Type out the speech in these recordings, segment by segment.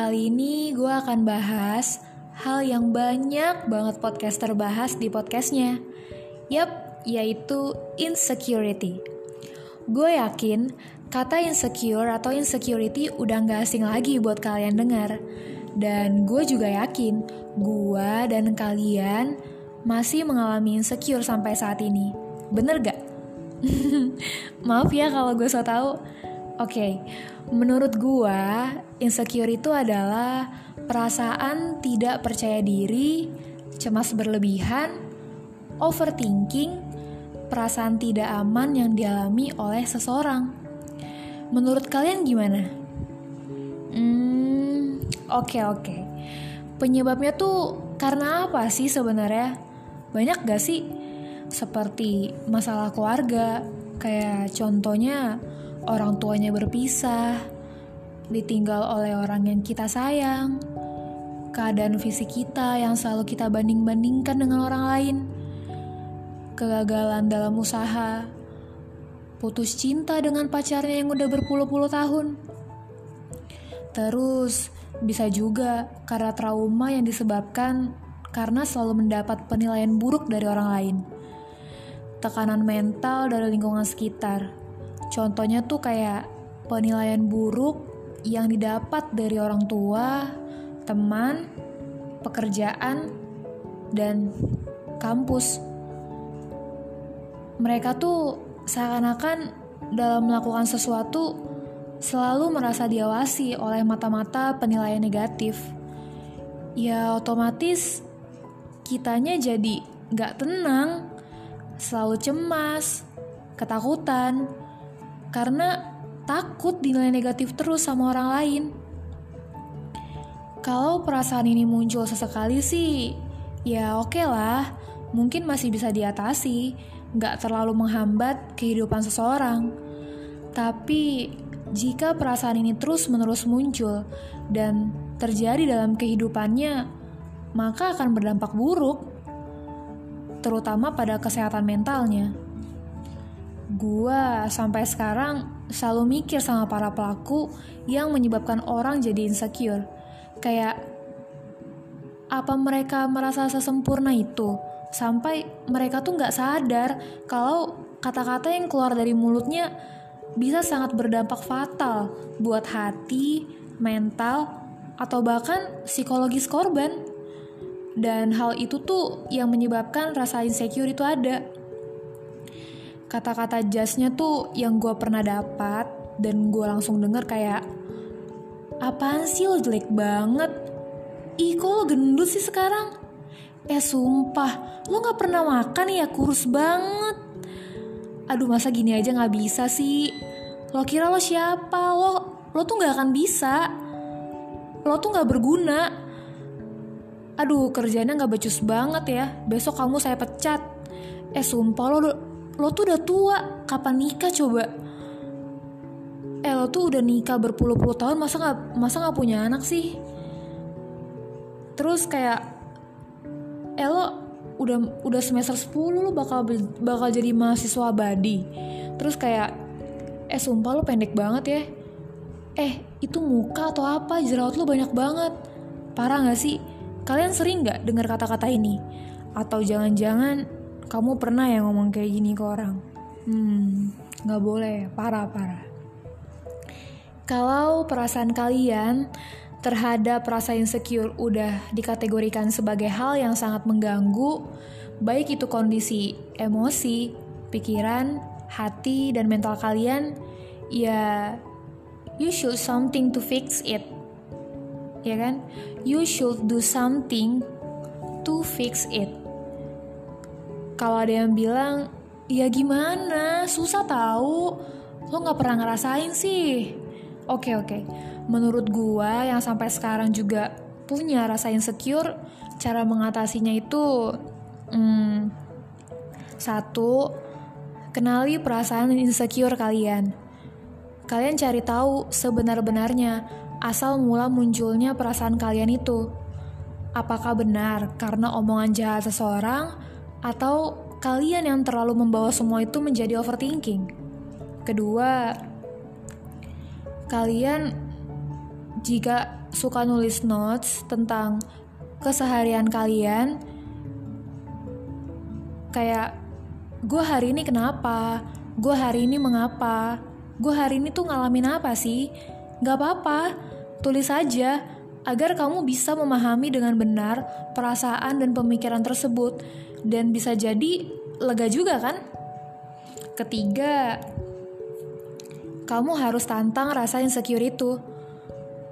Kali ini gue akan bahas hal yang banyak banget podcaster bahas di podcastnya. Yap, yaitu insecurity. Gue yakin kata insecure atau insecurity udah gak asing lagi buat kalian dengar. Dan gue juga yakin gue dan kalian masih mengalami insecure sampai saat ini. Bener gak? Maaf ya kalau gue so tau. Oke, okay. menurut gue insecure itu adalah perasaan tidak percaya diri, cemas berlebihan, overthinking, perasaan tidak aman yang dialami oleh seseorang. Menurut kalian gimana? Hmm, oke okay, oke. Okay. Penyebabnya tuh karena apa sih sebenarnya? Banyak gak sih? Seperti masalah keluarga, kayak contohnya orang tuanya berpisah, ditinggal oleh orang yang kita sayang, keadaan fisik kita yang selalu kita banding-bandingkan dengan orang lain, kegagalan dalam usaha, putus cinta dengan pacarnya yang udah berpuluh-puluh tahun. Terus, bisa juga karena trauma yang disebabkan karena selalu mendapat penilaian buruk dari orang lain. Tekanan mental dari lingkungan sekitar Contohnya tuh kayak penilaian buruk yang didapat dari orang tua, teman, pekerjaan, dan kampus. Mereka tuh seakan-akan dalam melakukan sesuatu selalu merasa diawasi oleh mata-mata penilaian negatif. Ya otomatis kitanya jadi gak tenang, selalu cemas, ketakutan, karena takut dinilai negatif terus sama orang lain. Kalau perasaan ini muncul sesekali sih, ya oke okay lah, mungkin masih bisa diatasi, nggak terlalu menghambat kehidupan seseorang. Tapi jika perasaan ini terus-menerus muncul dan terjadi dalam kehidupannya, maka akan berdampak buruk, terutama pada kesehatan mentalnya gue sampai sekarang selalu mikir sama para pelaku yang menyebabkan orang jadi insecure. Kayak apa mereka merasa sesempurna itu sampai mereka tuh nggak sadar kalau kata-kata yang keluar dari mulutnya bisa sangat berdampak fatal buat hati, mental, atau bahkan psikologis korban. Dan hal itu tuh yang menyebabkan rasa insecure itu ada kata-kata jasnya tuh yang gue pernah dapat dan gue langsung denger kayak apaan sih lo jelek banget? Ih kok lo gendut sih sekarang? Eh sumpah lo gak pernah makan ya? Kurus banget. Aduh masa gini aja gak bisa sih? Lo kira lo siapa? Lo lo tuh gak akan bisa. Lo tuh gak berguna. Aduh kerjanya gak becus banget ya. Besok kamu saya pecat. Eh sumpah lo lo tuh udah tua, kapan nikah coba? Eh lo tuh udah nikah berpuluh-puluh tahun, masa nggak masa nggak punya anak sih? Terus kayak, eh lo udah udah semester 10 lo bakal bakal jadi mahasiswa abadi. Terus kayak, eh sumpah lo pendek banget ya. Eh itu muka atau apa jerawat lo banyak banget. Parah gak sih? Kalian sering gak dengar kata-kata ini? Atau jangan-jangan kamu pernah ya ngomong kayak gini ke orang? Hmm, gak boleh, parah-parah. Kalau perasaan kalian terhadap rasa insecure udah dikategorikan sebagai hal yang sangat mengganggu, baik itu kondisi emosi, pikiran, hati, dan mental kalian, ya you should something to fix it. Ya kan? You should do something to fix it kalau ada yang bilang, ya gimana, susah tahu, lo nggak pernah ngerasain sih. Oke oke, menurut gua yang sampai sekarang juga punya rasa insecure, cara mengatasinya itu, hmm, satu, kenali perasaan insecure kalian. Kalian cari tahu sebenar-benarnya asal mula munculnya perasaan kalian itu. Apakah benar karena omongan jahat seseorang? Atau kalian yang terlalu membawa semua itu menjadi overthinking? Kedua, kalian jika suka nulis notes tentang keseharian kalian, kayak gue hari ini kenapa, gue hari ini mengapa, gue hari ini tuh ngalamin apa sih? Gak apa-apa, tulis aja agar kamu bisa memahami dengan benar perasaan dan pemikiran tersebut dan bisa jadi lega juga kan? Ketiga, kamu harus tantang rasa insecure itu.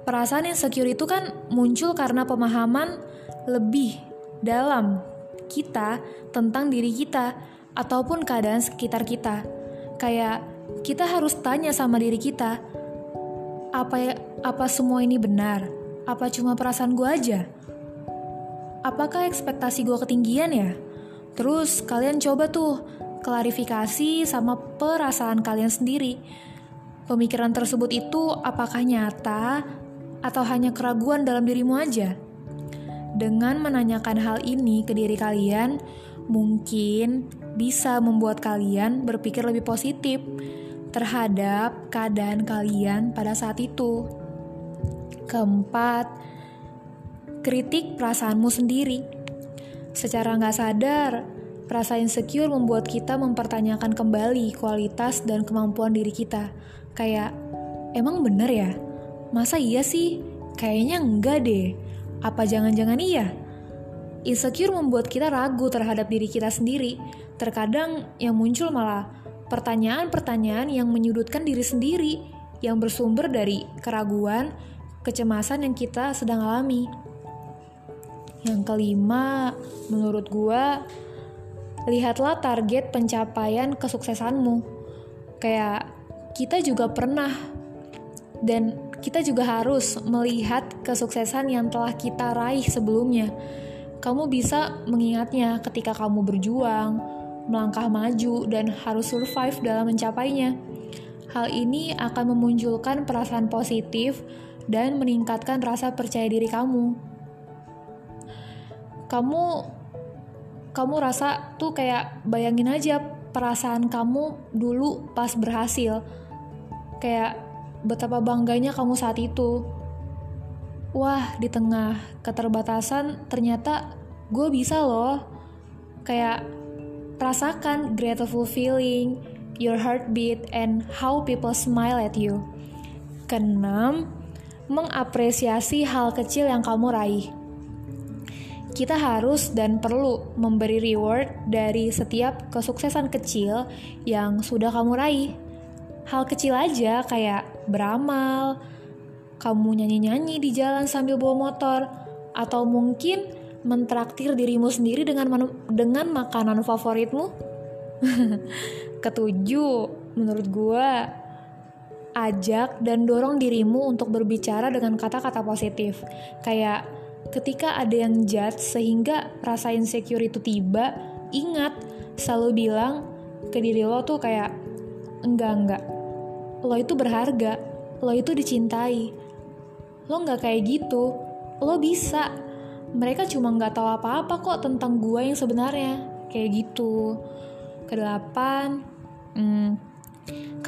Perasaan insecure itu kan muncul karena pemahaman lebih dalam kita tentang diri kita ataupun keadaan sekitar kita. Kayak kita harus tanya sama diri kita, apa ya, apa semua ini benar? Apa cuma perasaan gue aja? Apakah ekspektasi gue ketinggian ya? Terus kalian coba tuh klarifikasi sama perasaan kalian sendiri. Pemikiran tersebut itu apakah nyata atau hanya keraguan dalam dirimu aja? Dengan menanyakan hal ini ke diri kalian, mungkin bisa membuat kalian berpikir lebih positif terhadap keadaan kalian pada saat itu. Keempat, kritik perasaanmu sendiri. Secara nggak sadar, Rasa insecure membuat kita mempertanyakan kembali kualitas dan kemampuan diri kita. Kayak, emang bener ya? Masa iya sih? Kayaknya enggak deh. Apa jangan-jangan iya? Insecure membuat kita ragu terhadap diri kita sendiri. Terkadang yang muncul malah pertanyaan-pertanyaan yang menyudutkan diri sendiri, yang bersumber dari keraguan, kecemasan yang kita sedang alami. Yang kelima, menurut gua, lihatlah target pencapaian kesuksesanmu. Kayak kita juga pernah dan kita juga harus melihat kesuksesan yang telah kita raih sebelumnya. Kamu bisa mengingatnya ketika kamu berjuang, melangkah maju, dan harus survive dalam mencapainya. Hal ini akan memunculkan perasaan positif dan meningkatkan rasa percaya diri kamu. Kamu kamu rasa tuh kayak bayangin aja perasaan kamu dulu pas berhasil. Kayak betapa bangganya kamu saat itu. Wah, di tengah keterbatasan ternyata gue bisa loh. Kayak rasakan grateful feeling, your heartbeat, and how people smile at you. Keenam, mengapresiasi hal kecil yang kamu raih kita harus dan perlu memberi reward dari setiap kesuksesan kecil yang sudah kamu raih. Hal kecil aja kayak beramal, kamu nyanyi-nyanyi di jalan sambil bawa motor, atau mungkin mentraktir dirimu sendiri dengan dengan makanan favoritmu. Ketujuh, menurut gue, ajak dan dorong dirimu untuk berbicara dengan kata-kata positif. Kayak ketika ada yang judge sehingga rasa insecure itu tiba, ingat selalu bilang ke diri lo tuh kayak enggak enggak. Lo itu berharga, lo itu dicintai. Lo nggak kayak gitu, lo bisa. Mereka cuma nggak tahu apa-apa kok tentang gue yang sebenarnya, kayak gitu. Kedelapan, hmm,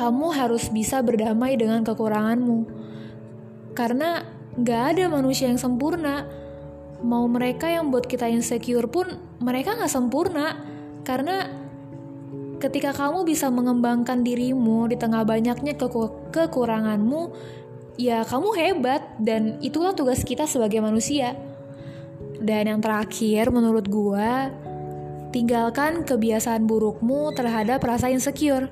kamu harus bisa berdamai dengan kekuranganmu. Karena nggak ada manusia yang sempurna. Mau mereka yang buat kita insecure pun mereka nggak sempurna. Karena ketika kamu bisa mengembangkan dirimu di tengah banyaknya ke kekuranganmu ya kamu hebat. Dan itulah tugas kita sebagai manusia. Dan yang terakhir menurut gua tinggalkan kebiasaan burukmu terhadap rasa insecure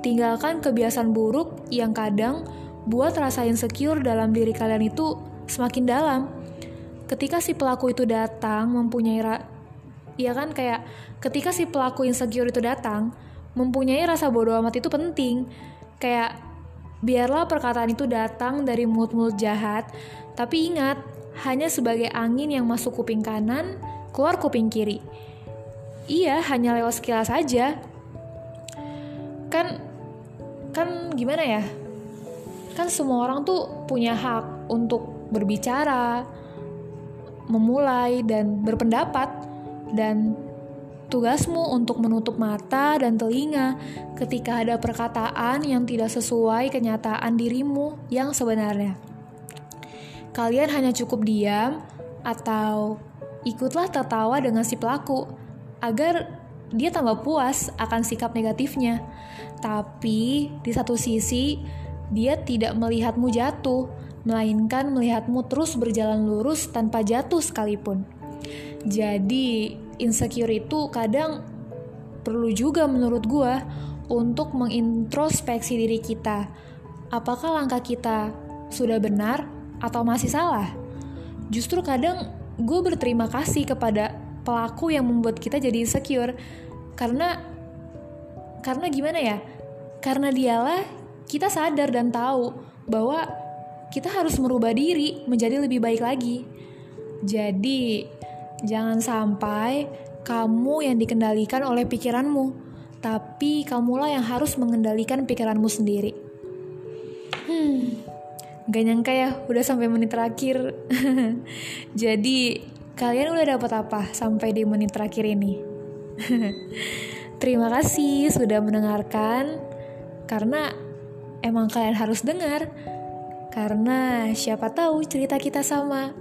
tinggalkan kebiasaan buruk yang kadang buat rasa insecure dalam diri kalian itu semakin dalam. Ketika si pelaku itu datang mempunyai ra ya kan? Kayak ketika si pelaku insecure itu datang mempunyai rasa bodoh amat itu penting. Kayak biarlah perkataan itu datang dari mulut-mulut jahat tapi ingat hanya sebagai angin yang masuk kuping kanan keluar kuping kiri. Iya hanya lewat sekilas saja kan kan gimana ya kan semua orang tuh punya hak untuk berbicara memulai dan berpendapat dan tugasmu untuk menutup mata dan telinga ketika ada perkataan yang tidak sesuai kenyataan dirimu yang sebenarnya. kalian hanya cukup diam atau ikutlah tertawa dengan si pelaku agar dia tambah puas akan sikap negatifnya. Tapi di satu sisi, dia tidak melihatmu jatuh, melainkan melihatmu terus berjalan lurus tanpa jatuh sekalipun. Jadi, insecure itu kadang perlu juga menurut gua untuk mengintrospeksi diri kita. Apakah langkah kita sudah benar atau masih salah? Justru kadang gue berterima kasih kepada pelaku yang membuat kita jadi insecure. Karena karena gimana ya? Karena dialah kita sadar dan tahu bahwa kita harus merubah diri menjadi lebih baik lagi. Jadi jangan sampai kamu yang dikendalikan oleh pikiranmu tapi kamulah yang harus mengendalikan pikiranmu sendiri. Hmm Gak nyangka ya, udah sampai menit terakhir. Jadi, Kalian udah dapat apa sampai di menit terakhir ini? Terima kasih sudah mendengarkan karena emang kalian harus dengar. Karena siapa tahu cerita kita sama.